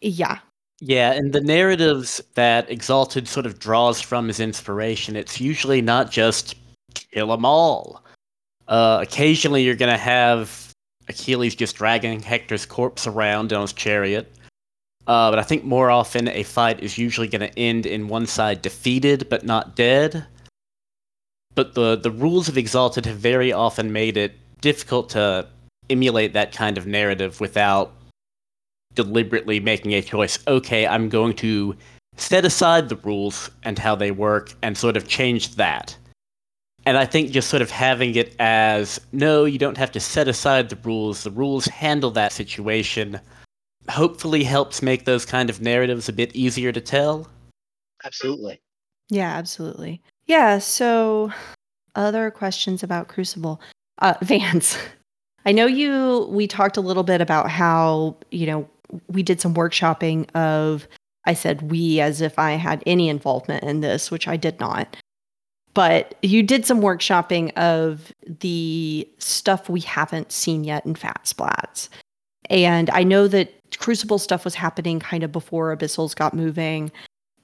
yeah. Yeah, and the narratives that Exalted sort of draws from as inspiration, it's usually not just kill them all. Uh, occasionally, you're going to have Achilles just dragging Hector's corpse around on his chariot. Uh, but I think more often a fight is usually going to end in one side defeated but not dead. But the, the rules of Exalted have very often made it difficult to emulate that kind of narrative without deliberately making a choice. Okay, I'm going to set aside the rules and how they work and sort of change that. And I think just sort of having it as no, you don't have to set aside the rules, the rules handle that situation, hopefully helps make those kind of narratives a bit easier to tell. Absolutely. Yeah, absolutely. Yeah, so other questions about Crucible. Uh, Vance, I know you, we talked a little bit about how, you know, we did some workshopping of, I said we as if I had any involvement in this, which I did not. But you did some workshopping of the stuff we haven't seen yet in Fat Splats. And I know that Crucible stuff was happening kind of before Abyssals got moving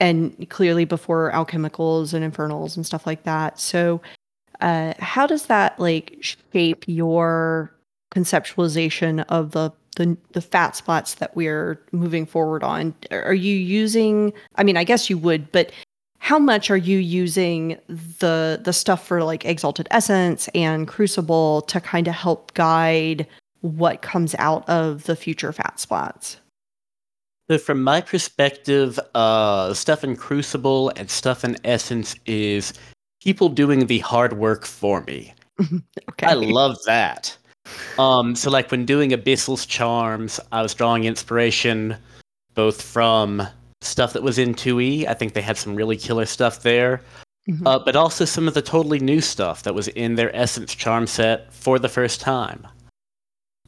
and clearly before alchemicals and infernals and stuff like that. So, uh, how does that like shape your conceptualization of the the the fat splats that we're moving forward on are you using i mean i guess you would but how much are you using the the stuff for like exalted essence and crucible to kind of help guide what comes out of the future fat splats So from my perspective, uh, stuff in Crucible and stuff in Essence is people doing the hard work for me. okay I love that. Um, so like when doing Abyssal's charms, I was drawing inspiration both from stuff that was in 2E. I think they had some really killer stuff there. Mhm. Uh, but also some of the totally new stuff that was in their Essence charm set for the first time.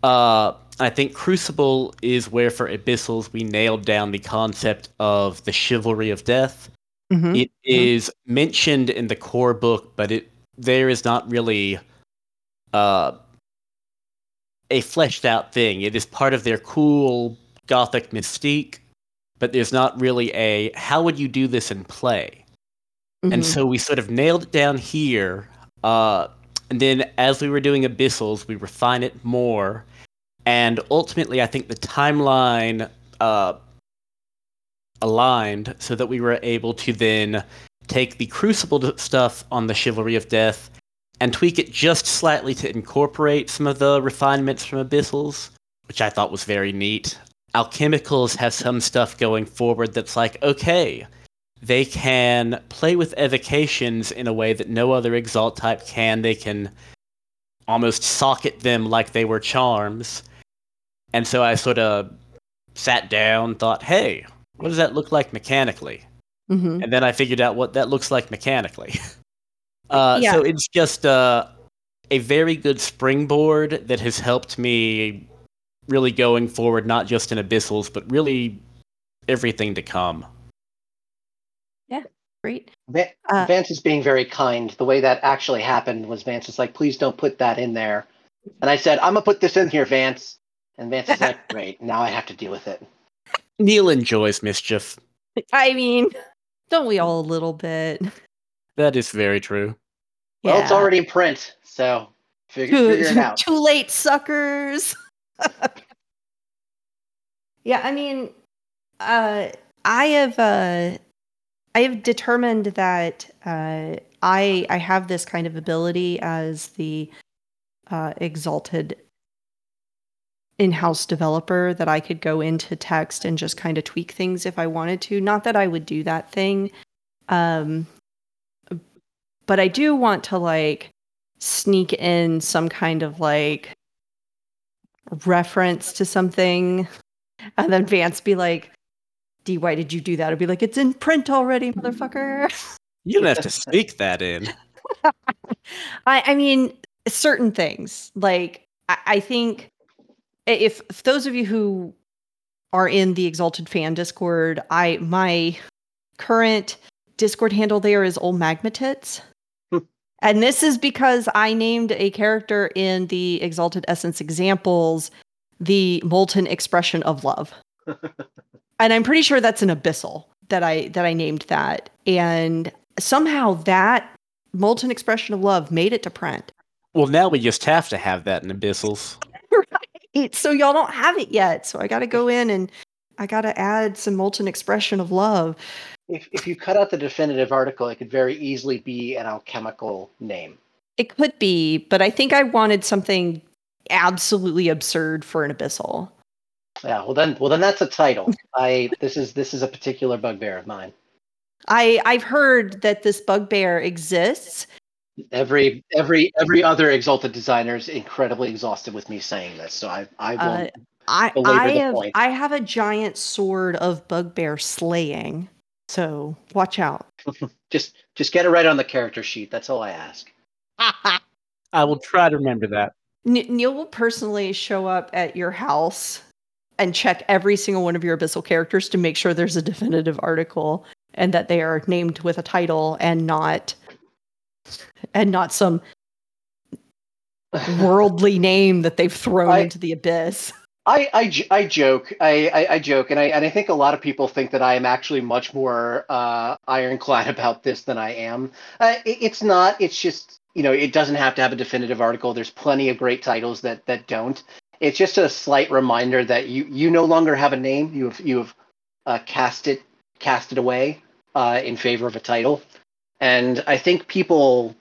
Uh, I think Crucible is where for Abyssals we nailed down the concept of the chivalry of death. Mhm. It is mentioned in the core book, but it there is not really uh, a fleshed out thing. It is part of their cool gothic mystique, but there's not really a how would you do this in play. And Mhm. so we sort of nailed it down here. Uh, and then as we were doing Abyssals, we refine it more. And ultimately, I think the timeline uh, aligned so that we were able to then take the Crucible stuff on the Chivalry of Death and tweak it just slightly to incorporate some of the refinements from Abyssals, which I thought was very neat. Alchemicals have some stuff going forward that's like, okay, they can play with evocations in a way that no other exalt type can. They can almost socket them like they were charms. And so I sort of sat down, thought, hey, what does that look like mechanically? Mhm. And then I figured out what that looks like mechanically. uh, Yeah. So it's just uh, a very good springboard that has helped me really going forward, not just in Abyssals, but really everything to come. Yeah, great Va- Uh, Vance is being very kind. The way that actually happened was Vance is like, please don't put that in there. And I said, I'm gonna put this in here, Vance. And Vance is like, great, now I have to deal with it. Neall enjoys mischief. i mean don't we all a little bit That is very true. Well, it's already in print, so figure, too, figure it out. too late suckers. Yeah i mean uh i have uh i have determined that uh i i have this kind of ability as the uh exalted in-house developer that i could go into text and just kind of tweak things if i wanted to. Not that i would do that thing um but i do want to like sneak in some kind of like reference to something and then Vance be like, D, why did you do that? I'd be like, it's in print already, motherfucker. You don't have to sneak that in. I, I mean, certain things. Like, I, I think if, if those of you who are in the Exalted Fan Discord, I my current Discord handle there is old magmatits. And this is because I named a character in the Exalted Essence examples the molten expression of love. and I'm pretty sure that's an abyssal that I that I named that. And somehow that molten expression of love made it to print. Well, now we just have to have that in Abyssals. It- so y'all don't have it yet. So I got to go in and I got to add some molten expression of love. If, if you cut out the definitive article, it could very easily be an alchemical name. It could be, but I think I wanted something absolutely absurd for an abyssal. Yeah, well then, well then that's a title. I this is this is a particular bugbear of mine. I I've heard that this bugbear exists. Every every every other exalted designer is incredibly exhausted with me saying this, so I I Uh, won't. I I have point. I have a giant sword of bugbear slaying. So watch out. just just get it right on the character sheet. That's all I ask. I will try to remember that. N- Neall will personally show up at your house and check every single one of your abyssal characters to make sure there's a definitive article and that they are named with a title and not and not some worldly name that they've thrown I- into the abyss. I, I, I joke I, I, I joke and I and I think a lot of people think that I am actually much more uh, ironclad about this than I am. Uh, it, it's not. It's just you know it doesn't have to have a definitive article. There's plenty of great titles that that don't. It's just a slight reminder that you you no longer have a name. You have you have uh, cast it cast it away. uh, in favor of a title, and I think people.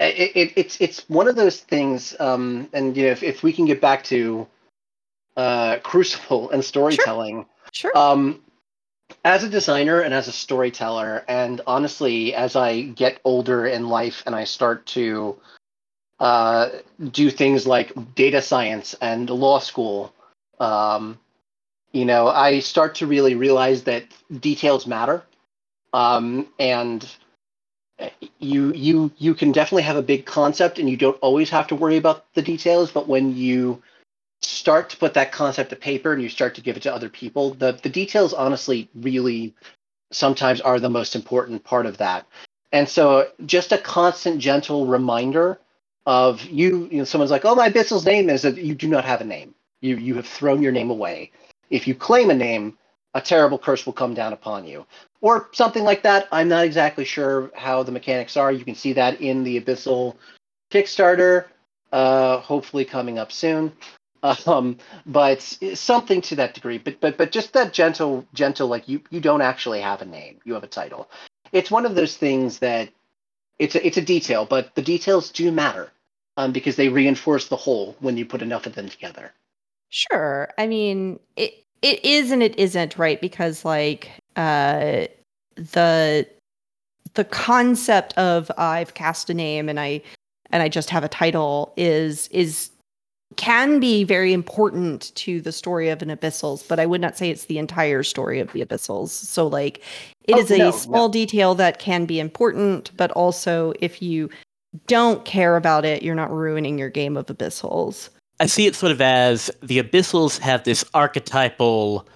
It, it, it's it's one of those things, um, and you know, if, if we can get back to uh, Crucible and storytelling, Sure. um, as a designer and as a storyteller, and honestly, as I get older in life and I start to uh, do things like data science and law school, um, you know, I start to really realize that details matter, um, and you you you can definitely have a big concept, and you don't always have to worry about the details. But when you start to put that concept to paper and you start to give it to other people, the the details honestly really sometimes are the most important part of that. And so just a constant gentle reminder of you, you know, someone's like, "Oh, my Abyssal's name is," that you do not have a name. You you have thrown your name away. If you claim a name, a terrible curse will come down upon you. Or something like that. I'm not exactly sure how the mechanics are. You can see that in the Abyssal Kickstarter, uh, hopefully coming up soon um, but something to that degree. But but but just that gentle gentle like you you don't actually have a name. You have a title. It's one of those things that it's a, it's a detail, but the details do matter um, because they reinforce the whole when you put enough of them together. Sure. I mean, it it is and it isn't, right? Because like uh the the concept of I've cast a name and I and I just have a title is is can be very important to the story of an abyssals, but I would not say it's the entire story of the abyssals. So like it Oh, is a no, small no. detail that can be important, but also if you don't care about it, you're not ruining your game of abyssals. I see it sort of as the Abyssals have this archetypal,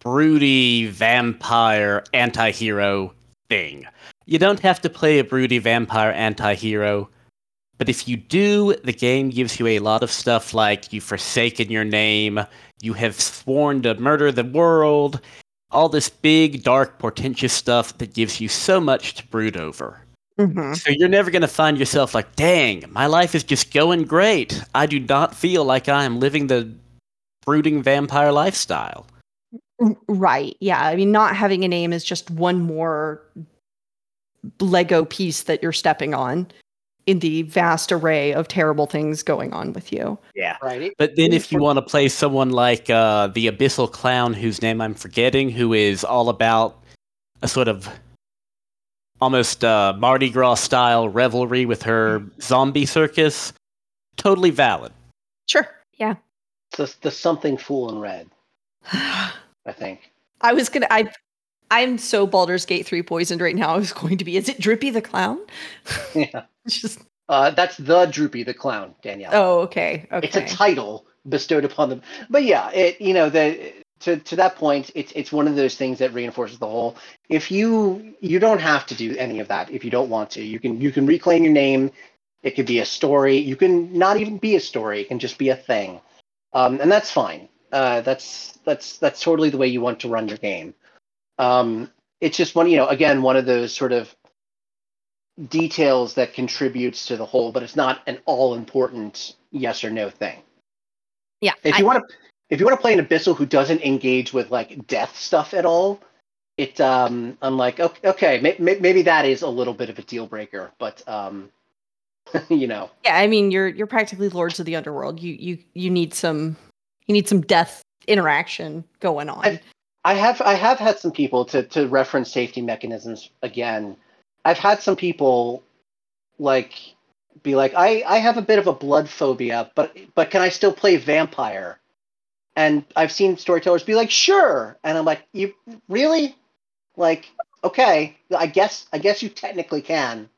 broody vampire anti-hero thing. You don't have to play a broody vampire anti-hero, but if you do, the game gives you a lot of stuff like you've forsaken your name, you have sworn to murder the world, all this big, dark, portentous stuff that gives you so much to brood over. Mm-hmm. So you're never going to find yourself like, dang, my life is just going great. I do not feel like I am living the brooding vampire lifestyle. Right. Yeah. I mean, not having a name is just one more Lego piece that you're stepping on in the vast array of terrible things going on with you. Yeah. Right. But then if you want to play someone like uh, the Abyssal Clown, whose name I'm forgetting, who is all about a sort of almost uh, Mardi Gras style revelry with her zombie circus, totally valid. Sure. Yeah. The the something fool in red. I think. I was gonna. I. I'm so Baldur's Gate three poisoned right now. I was going to be. Is it Drippy the clown? Yeah. Just. Uh, that's the Droopy the clown, Danielle. Oh, okay. Okay. it's a title bestowed upon them. But yeah, it you know the to to that point, it's it's one of those things that reinforces the whole. If you you don't have to do any of that if you don't want to. You can you can reclaim your name. It could be a story. You can not even be a story. It can just be a thing, um, and that's fine. Uh, that's that's that's totally the way you want to run your game. Um, it's just one you know again one of those sort of details that contributes to the whole, but it's not an all important yes or no thing. yeah. If I- you want to, if you want to play an abyssal who doesn't engage with like death stuff at all, it um, I'm like okay, okay may, may, maybe that is a little bit of a deal breaker, but um, you know, yeah. I mean, you're you're practically lords of the underworld. You you you need some you need some death interaction going on. I've- I have I have had some people to to reference safety mechanisms again. I've had some people like be like I I have a bit of a blood phobia, but but can I still play vampire? And I've seen storytellers be like, "Sure." And I'm like, "You really? Like, okay, I guess I guess you technically can."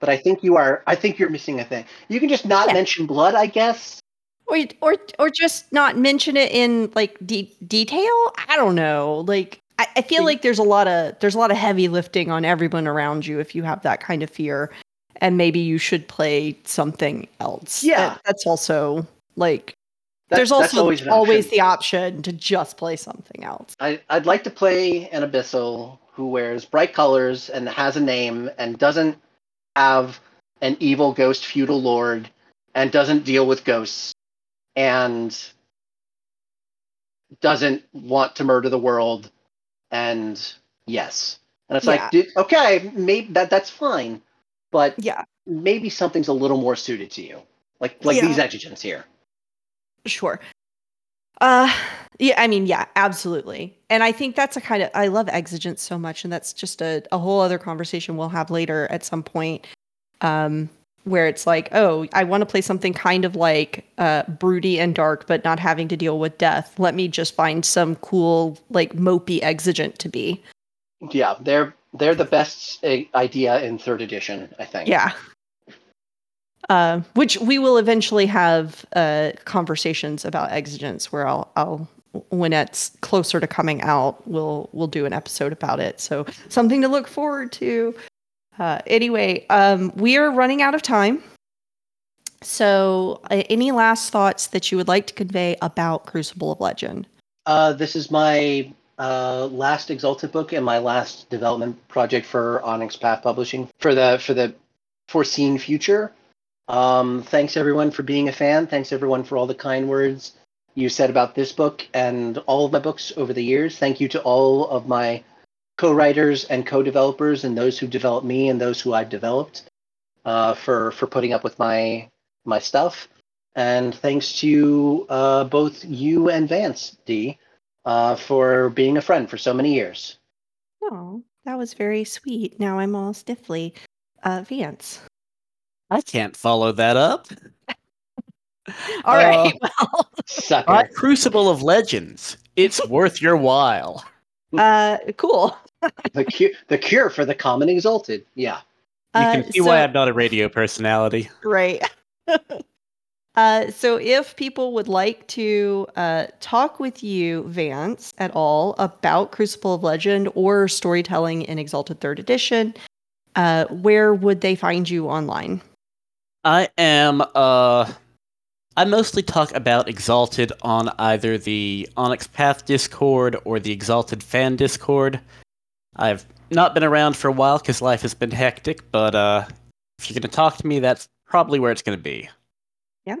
But I think you are I think you're missing a thing. You can just not Yeah. mention blood, I guess. Or or or just not mention it in like de- detail? I don't know. Like I, I feel like there's a lot of there's a lot of heavy lifting on everyone around you if you have that kind of fear and maybe you should play something else. Yeah. That- that's also like That- there's also always always, option. the option to just play something else. I, I'd like to play an abyssal who wears bright colors and has a name and doesn't have an evil ghost feudal lord and doesn't deal with ghosts and doesn't want to murder the world and yes And it's Yeah. like, dude, okay, maybe that that's fine, but Yeah, maybe something's a little more suited to you, like like Yeah. these exigents here. sure. Uh, yeah, I mean, yeah, absolutely. And I think that's a kind of I love exigents so much, and that's just a, a whole other conversation we'll have later at some point. Um, where it's like, oh, I want to play something kind of like uh broody and dark, but not having to deal with death. Let me just find some cool, like mopey exigent to be. Yeah, they're they're the best uh, idea in third edition, I think. Yeah. Uh, which we will eventually have uh, conversations about exigents where I'll, I'll when it's closer to coming out, we'll we'll do an episode about it. So something to look forward to. Uh, anyway, um, we are running out of time. So, uh, any last thoughts that you would like to convey about Crucible of Legend? Uh, this is my uh, last Exalted book and my last development project for Onyx Path Publishing for the for the foreseen future. Um, thanks everyone for being a fan. Thanks everyone for all the kind words you said about this book and all of my books over the years. Thank you to all of my co-writers and co-developers and those who developed me and those who I've developed uh, for for putting up with my my stuff. And thanks to uh, both you and Vance D uh, for being a friend for so many years. Oh, that was very sweet. Now I'm all stiffly. Uh, Vance. I can't follow that up. All right. Well, Sucker. Uh, Crucible of Legends. It's worth your while. uh, cool. The cure, the cure for the common exalted. Yeah. You Uh, can see why I'm not a radio personality. Right. uh, so, if people would like to uh, talk with you, Vance, at all about Crucible of Legend or storytelling in Exalted Third Edition, uh, where would they find you online? I am uh I mostly talk about Exalted on either the Onyx Path Discord or the Exalted Fan Discord. I've not been around for a while because life has been hectic, but uh if you're gonna talk to me, that's probably where it's gonna be. Yeah.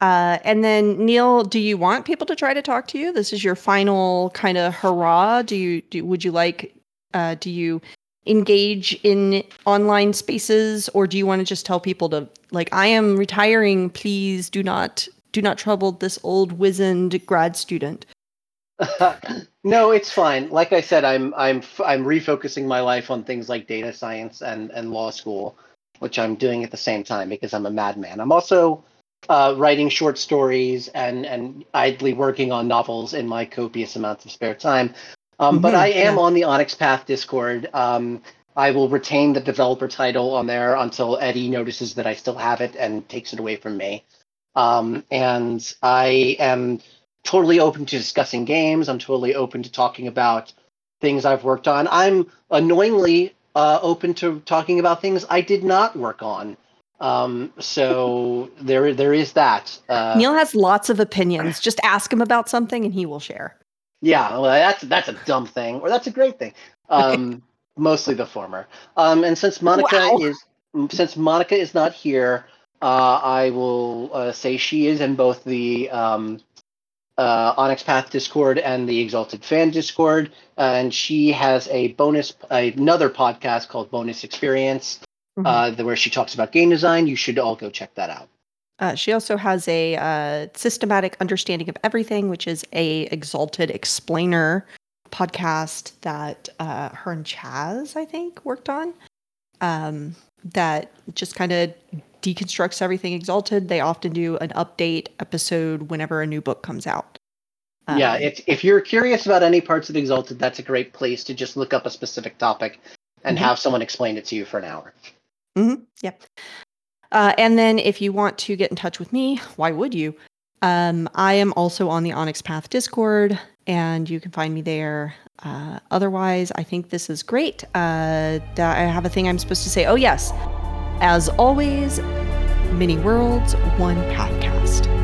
Uh, and then, Neall, do you want people to try to talk to you? This is your final kind of hurrah. Do you do? Would you like? Uh, do you engage in online spaces, or do you want to just tell people to like, I am retiring. Please do not do not trouble this old wizened grad student. No, it's fine. Like I said, I'm I'm I'm refocusing my life on things like data science and and law school, which I'm doing at the same time because I'm a madman. I'm also uh, writing short stories and and idly working on novels in my copious amounts of spare time. Um, but Mhm, I am yeah. on the Onyx Path Discord. Um, I will retain the developer title on there until Eddie notices that I still have it and takes it away from me. Um, and I am totally open to discussing games. I'm totally open to talking about things I've worked on. I'm annoyingly uh, open to talking about things I did not work on. Um, so there, there is that. Uh, Neall has lots of opinions. Just ask him about something, and he will share. Yeah, well, that's that's a dumb thing, or that's a great thing. Um, mostly the former. Um, and since Monica Wow. is since Monica is not here, uh, I will uh, say she is in both the um, uh, Onyx Path Discord and the Exalted Fan Discord, and she has a bonus another podcast called Bonus Experience, Mhm. uh, where she talks about game design. You should all go check that out. Uh, she also has a uh, systematic understanding of everything, which is a exalted explainer podcast that uh, her and Chaz, I think, worked on. Um, that just kind of deconstructs everything exalted. They often do an update episode whenever a new book comes out. yeah, Um, if if you're curious about any parts of Exalted, that's a great place to just look up a specific topic and Mhm. have someone explain it to you for an hour. Mm-hmm. Yep. Uh, and then if you want to get in touch with me, why would you? Um, I am also on the Onyx Path Discord, and you can find me there. Uh, otherwise, I think this is great. Uh, I have a thing I'm supposed to say. Oh, yes. As always, many worlds, one podcast.